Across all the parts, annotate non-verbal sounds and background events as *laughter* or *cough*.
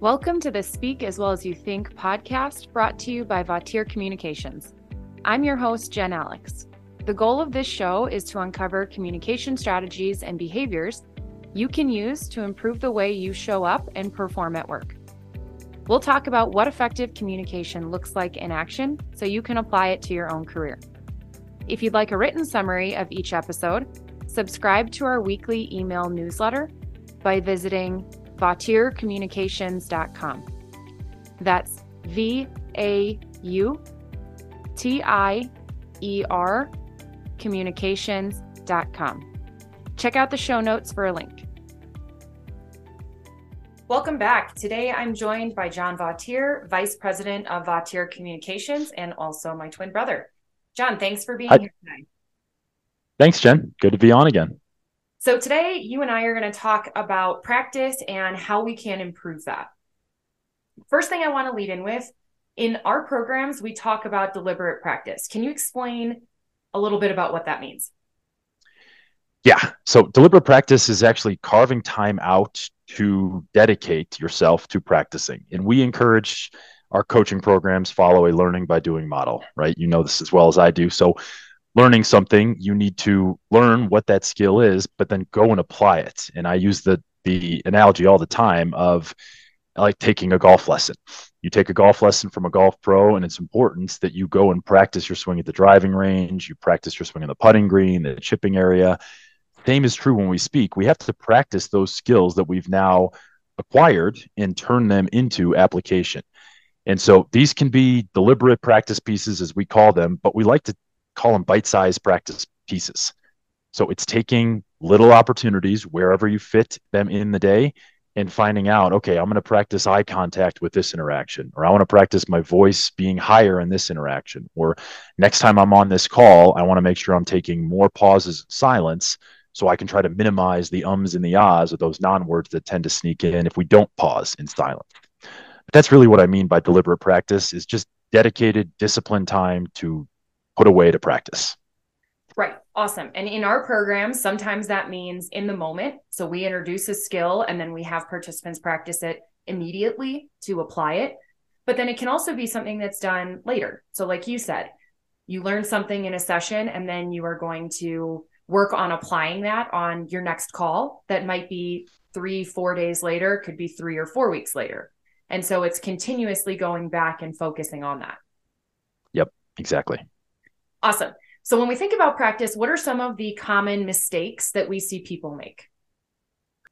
Welcome to the Speak as Well as You Think podcast brought to you by Vautier Communications. I'm your host, Jen Alex. The goal of this show is to uncover communication strategies and behaviors you can use to improve the way you show up and perform at work. We'll talk about what effective communication looks like in action so you can apply it to your own career. If you'd like a written summary of each episode, subscribe to our weekly email newsletter by visiting vautiercommunications.com. That's V A U T I E R communications.com. Check out the show notes for a link. Welcome back. Today I'm joined by John Vautier, Vice President of Vautier Communications, and also my twin brother. John, thanks for being Hi. here tonight. Thanks, Jen. Good to be on again. So, today you and I are going to talk about practice and how we can improve that. First thing I want to lead in with in our programs, we talk about deliberate practice. Can you explain a little bit about what that means? Yeah. So, deliberate practice is actually carving time out to dedicate yourself to practicing. And we encourage our coaching programs follow a learning by doing model, right? You know this as well as I do. So, learning something, you need to learn what that skill is, but then go and apply it. And I use the the analogy all the time of like taking a golf lesson. You take a golf lesson from a golf pro, and it's important that you go and practice your swing at the driving range. You practice your swing in the putting green, the chipping area. Same is true when we speak. We have to practice those skills that we've now acquired and turn them into application. And so these can be deliberate practice pieces, as we call them, but we like to call them bite sized practice pieces. So it's taking little opportunities wherever you fit them in the day and finding out, okay, I'm going to practice eye contact with this interaction, or I want to practice my voice being higher in this interaction, or next time I'm on this call, I want to make sure I'm taking more pauses and silence so I can try to minimize the ums and the ahs of those non words that tend to sneak in if we don't pause in silence. But that's really what I mean by deliberate practice is just dedicated, disciplined time to put away to practice. Right. Awesome. And in our program, sometimes that means in the moment. So we introduce a skill and then we have participants practice it immediately to apply it. But then it can also be something that's done later. So, like you said, you learn something in a session and then you are going to work on applying that on your next call that might be three, four days later, could be three or four weeks later. And so it's continuously going back and focusing on that. Yep, exactly. Awesome. So when we think about practice, what are some of the common mistakes that we see people make?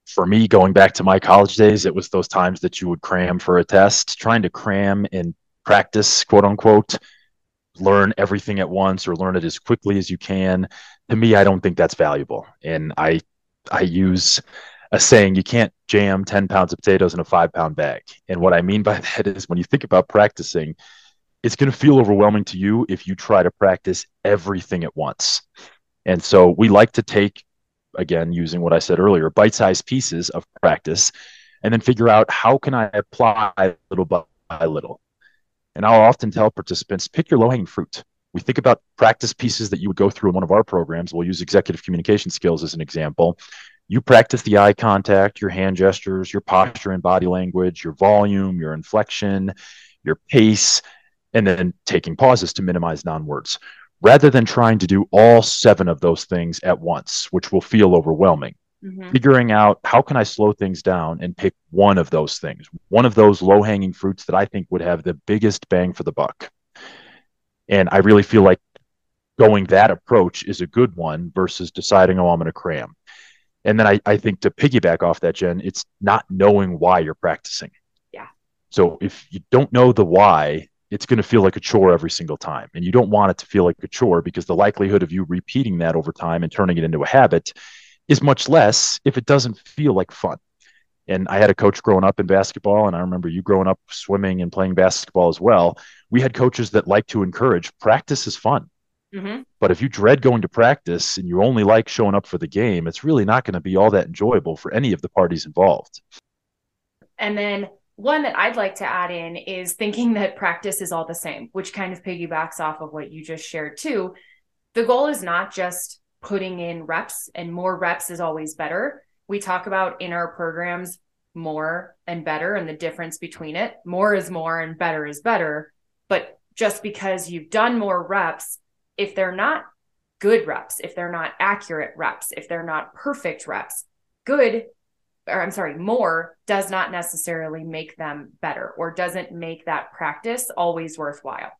For me, going back to my college days, it was those times that you would cram for a test, trying to cram and practice, quote unquote, learn everything at once or learn it as quickly as you can. To me, I don't think that's valuable. And I I use a saying you can't jam 10 pounds of potatoes in a five pound bag. And what I mean by *laughs* that is when you think about practicing, it's going to feel overwhelming to you if you try to practice everything at once. And so we like to take, again, using what I said earlier, bite sized pieces of practice and then figure out how can I apply little by little. And I'll often tell participants pick your low hanging fruit. We think about practice pieces that you would go through in one of our programs. We'll use executive communication skills as an example. You practice the eye contact, your hand gestures, your posture and body language, your volume, your inflection, your pace, and then taking pauses to minimize non-words rather than trying to do all seven of those things at once which will feel overwhelming. Mm-hmm. figuring out how can i slow things down and pick one of those things one of those low-hanging fruits that i think would have the biggest bang for the buck. And i really feel like going that approach is a good one versus deciding oh i'm going to cram. And then I, I think to piggyback off that jen it's not knowing why you're practicing. Yeah. So if you don't know the why it's going to feel like a chore every single time. And you don't want it to feel like a chore because the likelihood of you repeating that over time and turning it into a habit is much less if it doesn't feel like fun. And I had a coach growing up in basketball, and I remember you growing up swimming and playing basketball as well. We had coaches that like to encourage practice is fun. Mm-hmm. But if you dread going to practice and you only like showing up for the game, it's really not going to be all that enjoyable for any of the parties involved. And then one that I'd like to add in is thinking that practice is all the same, which kind of piggybacks off of what you just shared too. The goal is not just putting in reps, and more reps is always better. We talk about in our programs more and better and the difference between it. More is more and better is better. But just because you've done more reps, if they're not good reps, if they're not accurate reps, if they're not perfect reps, good, or I'm sorry, more does not necessarily make them better or doesn't make that practice always worthwhile.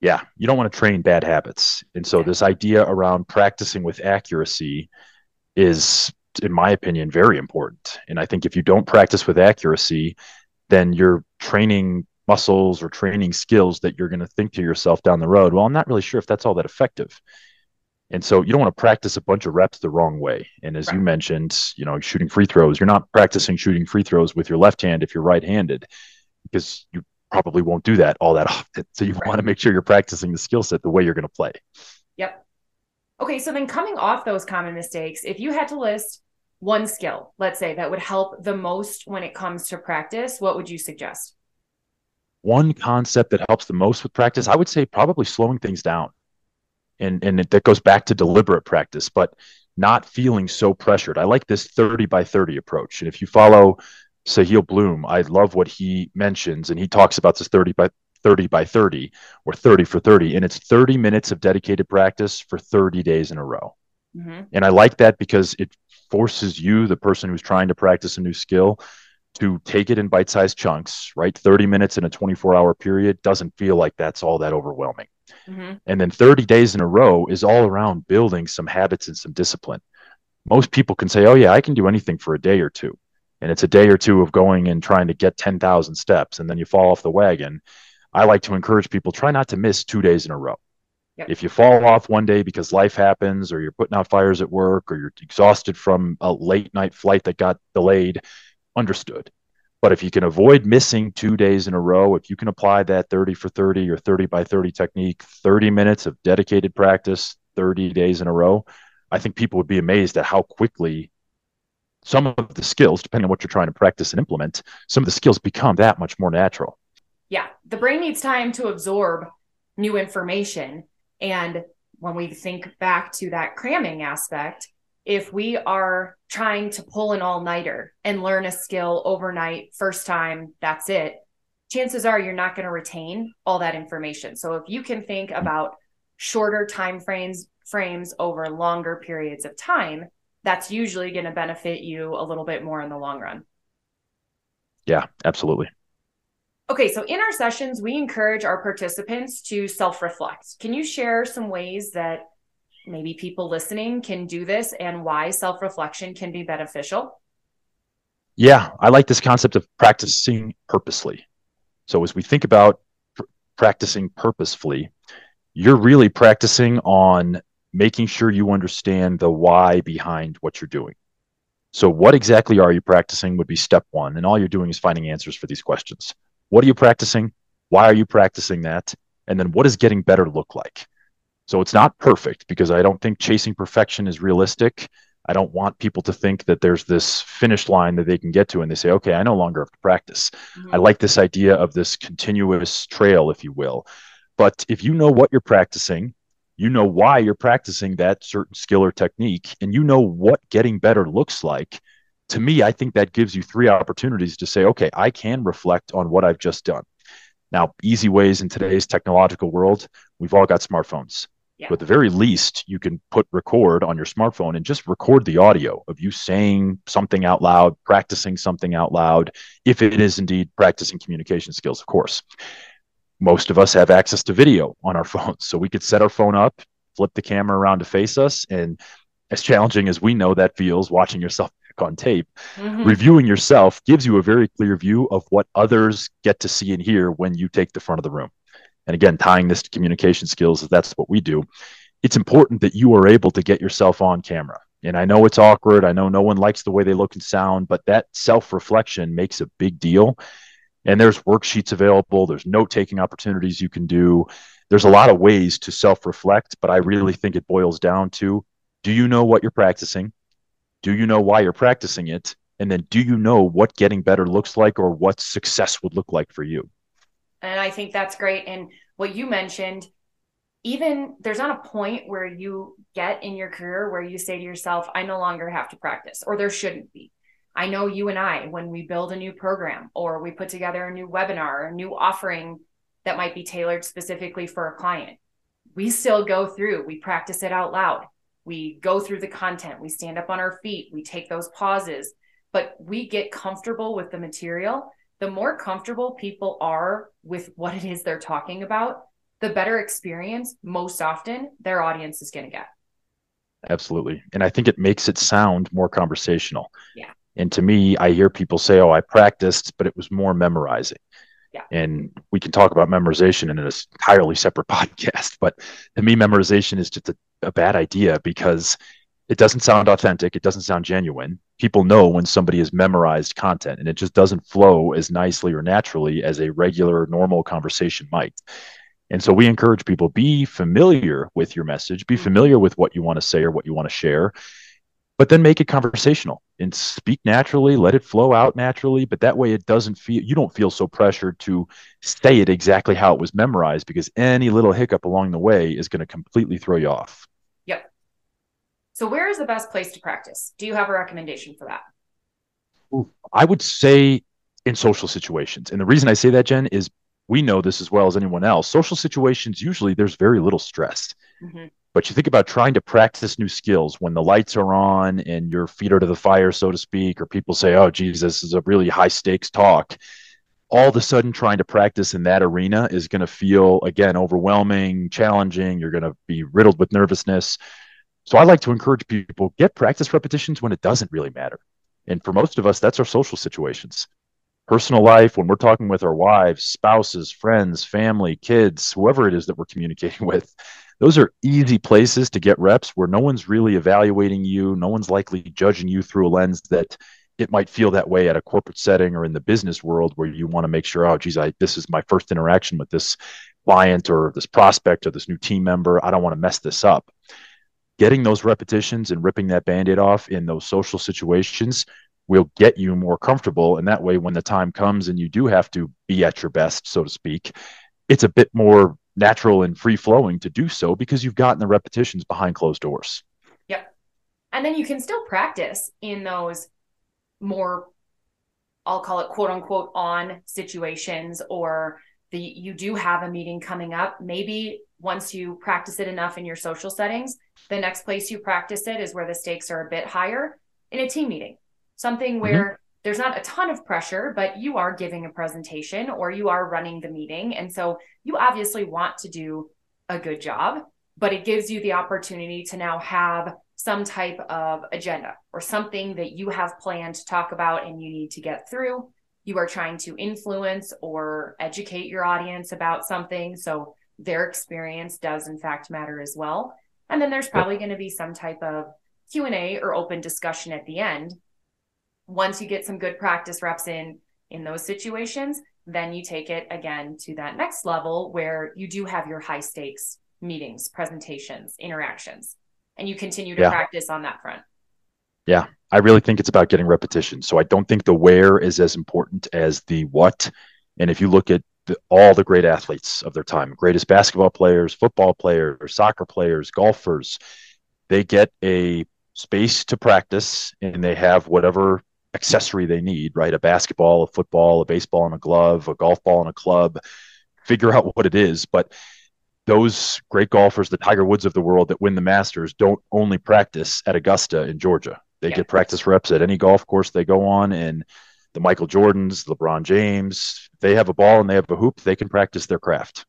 Yeah, you don't want to train bad habits. And so, this idea around practicing with accuracy is, in my opinion, very important. And I think if you don't practice with accuracy, then you're training muscles or training skills that you're going to think to yourself down the road, well, I'm not really sure if that's all that effective. And so you don't want to practice a bunch of reps the wrong way. And as right. you mentioned, you know, shooting free throws, you're not practicing shooting free throws with your left hand if you're right handed, because you probably won't do that all that often. So you right. want to make sure you're practicing the skill set the way you're going to play. Yep. Okay. So then coming off those common mistakes, if you had to list one skill, let's say that would help the most when it comes to practice, what would you suggest? one concept that helps the most with practice, I would say probably slowing things down. And, and it, that goes back to deliberate practice, but not feeling so pressured. I like this 30 by 30 approach. And if you follow Sahil Bloom, I love what he mentions. And he talks about this 30 by 30 by 30 or 30 for 30. And it's 30 minutes of dedicated practice for 30 days in a row. Mm-hmm. And I like that because it forces you, the person who's trying to practice a new skill, to take it in bite sized chunks, right? 30 minutes in a 24 hour period doesn't feel like that's all that overwhelming. Mm-hmm. And then 30 days in a row is all around building some habits and some discipline. Most people can say, oh, yeah, I can do anything for a day or two. And it's a day or two of going and trying to get 10,000 steps, and then you fall off the wagon. I like to encourage people try not to miss two days in a row. Yep. If you fall off one day because life happens, or you're putting out fires at work, or you're exhausted from a late night flight that got delayed, understood. But if you can avoid missing two days in a row, if you can apply that 30 for 30 or 30 by 30 technique, 30 minutes of dedicated practice, 30 days in a row, I think people would be amazed at how quickly some of the skills, depending on what you're trying to practice and implement, some of the skills become that much more natural. Yeah. The brain needs time to absorb new information. And when we think back to that cramming aspect, if we are trying to pull an all nighter and learn a skill overnight, first time, that's it, chances are you're not going to retain all that information. So if you can think about shorter time frames frames over longer periods of time, that's usually going to benefit you a little bit more in the long run. Yeah, absolutely. Okay, so in our sessions, we encourage our participants to self reflect. Can you share some ways that maybe people listening can do this and why self reflection can be beneficial? Yeah, I like this concept of practicing purposely. So, as we think about pr- practicing purposefully, you're really practicing on making sure you understand the why behind what you're doing. So, what exactly are you practicing would be step one. And all you're doing is finding answers for these questions. What are you practicing? Why are you practicing that? And then what does getting better look like? So it's not perfect because I don't think chasing perfection is realistic. I don't want people to think that there's this finish line that they can get to and they say, okay, I no longer have to practice. Mm-hmm. I like this idea of this continuous trail, if you will. But if you know what you're practicing, you know why you're practicing that certain skill or technique, and you know what getting better looks like, to me, I think that gives you three opportunities to say, okay, I can reflect on what I've just done. Now, easy ways in today's technological world, we've all got smartphones. Yeah. But at the very least, you can put record on your smartphone and just record the audio of you saying something out loud, practicing something out loud, if it is indeed practicing communication skills, of course. Most of us have access to video on our *laughs* phones. So we could set our phone up, flip the camera around to face us. And as challenging as we know that feels, watching yourself *laughs* back on tape, mm-hmm. reviewing yourself gives you a very clear view of what others get to see and hear when you take the front of the room and again, tying this to communication skills, that's what we do. It's important that you are able to get yourself on camera. And I know it's awkward. I know no one likes the way they look and sound, but that self reflection makes a big deal. And there's worksheets available, there's note taking opportunities you can do. There's a lot of ways to self reflect, but I really think it boils down to do you know what you're practicing? Do you know why you're practicing it? And then do you know what getting better looks like or what success would look like for you? And I think that's great. And what you mentioned, even there's not a point where you get in your career where you say to yourself, I no longer have to practice, or there shouldn't be. I know you and I, when we build a new program or we put together a new webinar, a new offering that might be tailored specifically for a client, we still go through, we practice it out loud. We go through the content, we stand up on our feet, we take those pauses, but we get comfortable with the material. The more comfortable people are with what it is they're talking about, the better experience most often their audience is going to get. Absolutely. And I think it makes it sound more conversational. Yeah. And to me, I hear people say, oh, I practiced, but it was more memorizing. Yeah. And we can talk about memorization in an entirely separate *laughs* podcast. But to me, memorization is just a, a bad idea because it doesn't sound authentic. It doesn't sound genuine. People know when somebody has memorized content and it just doesn't flow as nicely or naturally as a regular, normal conversation might. And so we encourage people be familiar with your message, be familiar with what you want to say or what you want to share, but then make it conversational and speak naturally, let it flow out naturally. But that way it doesn't feel, you don't feel so pressured to say it exactly how it was memorized because any little hiccup along the way is going to completely throw you off. So, where is the best place to practice? Do you have a recommendation for that? I would say in social situations. And the reason I say that, Jen, is we know this as well as anyone else. Social situations, usually there's very little stress. Mm-hmm. But you think about trying to practice new skills when the lights are on and your feet are to the fire, so to speak, or people say, oh, geez, this is a really high stakes talk. All of a sudden, trying to practice in that arena is going to feel, again, overwhelming, challenging. You're going to be riddled with nervousness. So I like to encourage people get practice repetitions when it doesn't really matter. And for most of us, that's our social situations. Personal life, when we're talking with our wives, spouses, friends, family, kids, whoever it is that we're *laughs* communicating with, those are easy places to get reps where no one's really evaluating you. No one's likely judging you through a lens that it might feel that way at a corporate setting or in the business world where you want to make sure, oh, geez, I, this is my first interaction with this client or this prospect or this new team member. I don't want to mess this up. Getting those repetitions and ripping that band aid off in those social situations will get you more comfortable. And that way, when the time comes and you do have to be at your best, so to speak, it's a bit more natural and free flowing to do so because you've gotten the repetitions behind closed doors. Yep. And then you can still practice in those more, I'll call it quote unquote on situations or the you do have a meeting coming up. Maybe once you practice it enough in your social settings, the next place you practice it is where the stakes are a bit higher in a team meeting. Something mm-hmm. where mm-hmm there's not a ton of pressure, but you are giving a presentation or you are running the meeting. And so you obviously want to do a good job, but it gives you the opportunity to now have some type of agenda or something that you have planned to talk about and you need to get through. You are trying to influence or educate your audience about something. So their experience does in fact matter as well. And then there's probably going to be some type of Q&A or open discussion at the end once you get some good practice reps in in those situations, then you take it again to that next level where you do have your high stakes meetings, presentations, interactions, and you continue to yeah. practice on that front. Yeah, I really think it's about getting repetition. So I don't think the where is as important as the what. And if you look at the, all the great athletes of their time, greatest basketball players, football players, soccer players, golfers, they get a space to practice and they have whatever accessory they need, right? A basketball, a football, a baseball and a glove, a golf ball and a club. Figure out what it is. But those great golfers, the Tiger Woods of the world that win the Masters, don't only practice at Augusta in Georgia. They yeah. get practice reps at any golf course they go on. And the Michael Jordans, LeBron James, they have a ball and they have a hoop, they can practice their craft.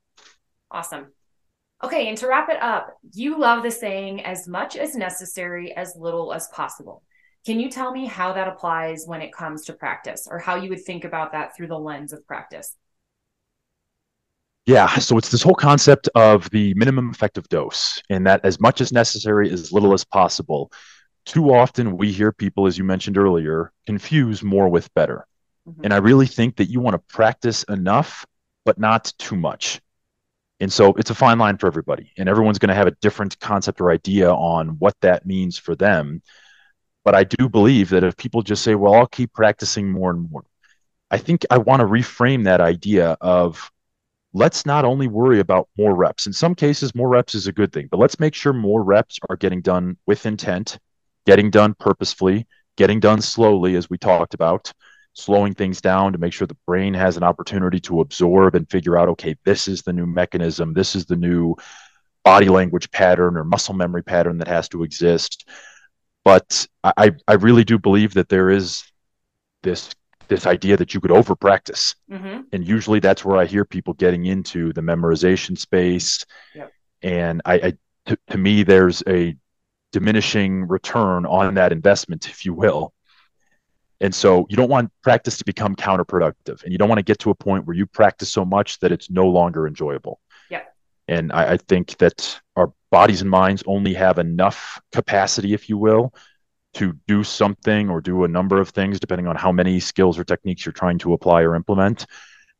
Awesome. Okay, and to wrap it up, you love the saying as much as necessary, as little as possible. Can you tell me how that applies when it comes to practice or how you would think about that through the lens of practice? Yeah, so it's this whole concept of the minimum effective dose, and that as much as necessary, as little as possible. Too often we hear people, as you mentioned earlier, confuse more with better. Mm-hmm. And I really think that you want to practice enough, but not too much. And so it's a fine line for everybody, and everyone's going to have a different concept or idea on what that means for them. But I do believe that if people just say, well, I'll keep practicing more and more, I think I want to reframe that idea of let's not only worry about more reps. In some cases, more reps is a good thing, but let's make sure more reps are getting done with intent, getting done purposefully, getting done slowly, as we talked about, slowing things down to make sure the brain has an opportunity to absorb and figure out, okay, this is the new mechanism, this is the new body language pattern or muscle memory pattern that has to exist. But I, I really do believe that there is this this idea that you could over practice. Mm-hmm. And usually that's where I hear people getting into the memorization space. Yep. And I, I to, to me, there's a diminishing return on that investment, if you will. And so you don't want practice to become counterproductive and you don't want to get to a point where you practice so much that it's no longer enjoyable. Yeah. And I, I think that our bodies and minds only have enough capacity, if you will, to do something or do a number of things, depending on how many skills or techniques you're trying to apply or implement,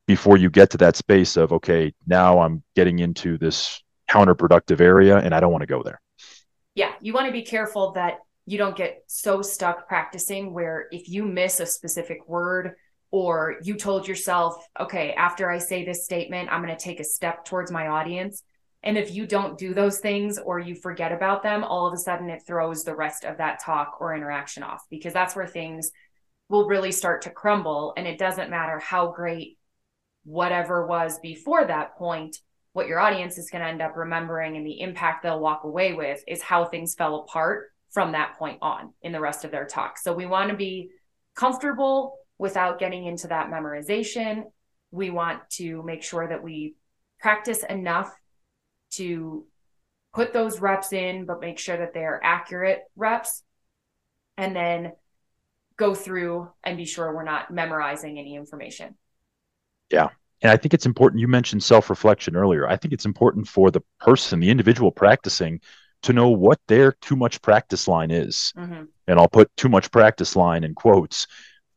before you get to that space of, okay, now I'm getting into this counterproductive area and I don't want to go there. Yeah. You want to be careful that you don't get so stuck practicing where if you miss a specific word or you told yourself, okay, after I say this statement, I'm going to take a step towards my audience. And if you don't do those things or you forget about them, all of a sudden it throws the rest of that talk or interaction off because that's where things will really start to crumble. And it doesn't matter how great whatever was before that point, what your audience is going to end up remembering and the impact they'll walk away with is how things fell apart from that point on in the rest of their talk. So we want to be comfortable without getting into that memorization. We want to make sure that we practice enough to put those reps in, but make sure that they're accurate reps. And then go through and be sure we're not memorizing any information. Yeah. And I think it's important. You mentioned self reflection earlier. I think it's important for the person, the individual practicing, to know what their too much practice line is. Mm-hmm. And I'll put too much practice line in quotes.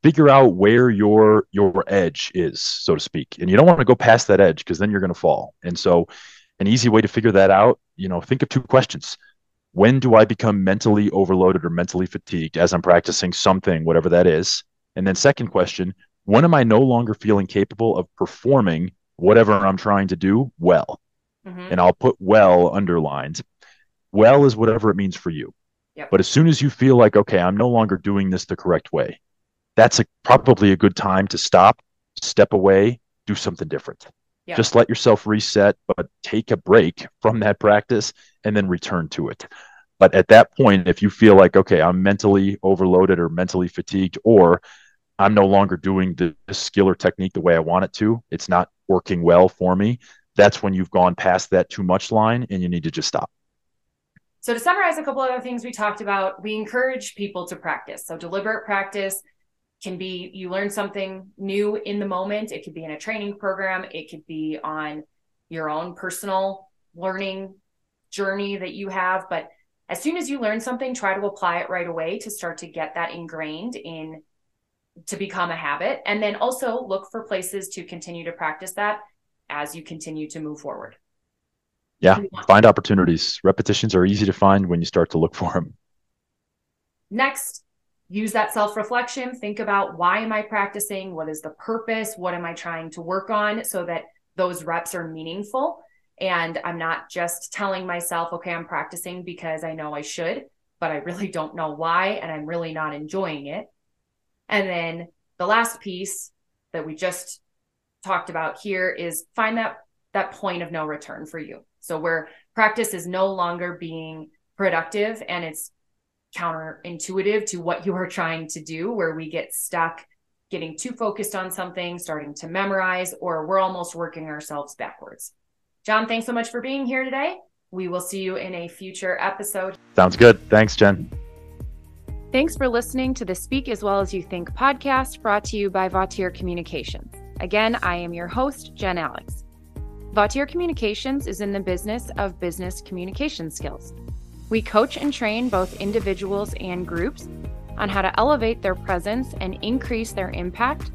Figure out where your your edge is, so to speak. And you don't want to go past that edge because then you're going to fall. And so an easy way to figure that out, you know, think of two questions. When do I become mentally overloaded or mentally fatigued as I'm practicing something, whatever that is? And then second question, when am I no longer feeling capable of performing whatever I'm trying to do well? Mm-hmm. And I'll put well underlined well is whatever it means for you. Yep. But as soon as you feel like, okay, I'm no longer doing this the correct way, that's a, probably a good time to stop, step away, do something different. Yep. Just let yourself reset, but take a break from that practice and then return to it. But at that point, if you feel like, okay, I'm mentally overloaded or mentally fatigued, or I'm no longer doing the, the skill or technique the way I want it to, it's not working well for me, that's when you've gone past that too much line and you need to just stop. So, to summarize a couple other things we talked about, we encourage people to practice. So, deliberate practice can be you learn something new in the moment. It could be in a training program, it could be on your own personal learning journey that you have. But as soon as you learn something, try to apply it right away to start to get that ingrained in to become a habit. And then also look for places to continue to practice that as you continue to move forward. Yeah, find opportunities. Repetitions are easy to find when you start to look for them. Next, use that self reflection. Think about why am I practicing? What is the purpose? What am I trying to work on so that those reps are meaningful? And I'm not just telling myself, okay, I'm practicing because I know I should, but I really don't know why. And I'm really not enjoying it. And then the last piece that we just talked about here is find that that point of no return for you. So where practice is no longer being productive and it's counterintuitive to what you are trying to do, where we get stuck getting too focused on something, starting to memorize, or we're almost working ourselves backwards. John, thanks so much for being here today. We will see you in a future episode. Sounds good. Thanks, Jen. Thanks for listening to the Speak as Well as You Think podcast brought to you by Vautier Communications. Again, I am your host, Jen Alex. Vautier Communications is in the business of business communication skills. We coach and train both individuals and groups on how to elevate their presence and increase their impact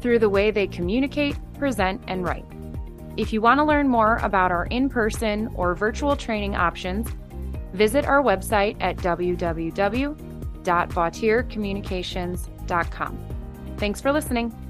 through the way they communicate, present, and write. If you want to learn more about our in person or virtual training options, visit our website at www.vautiercommunications.com. Thanks for listening.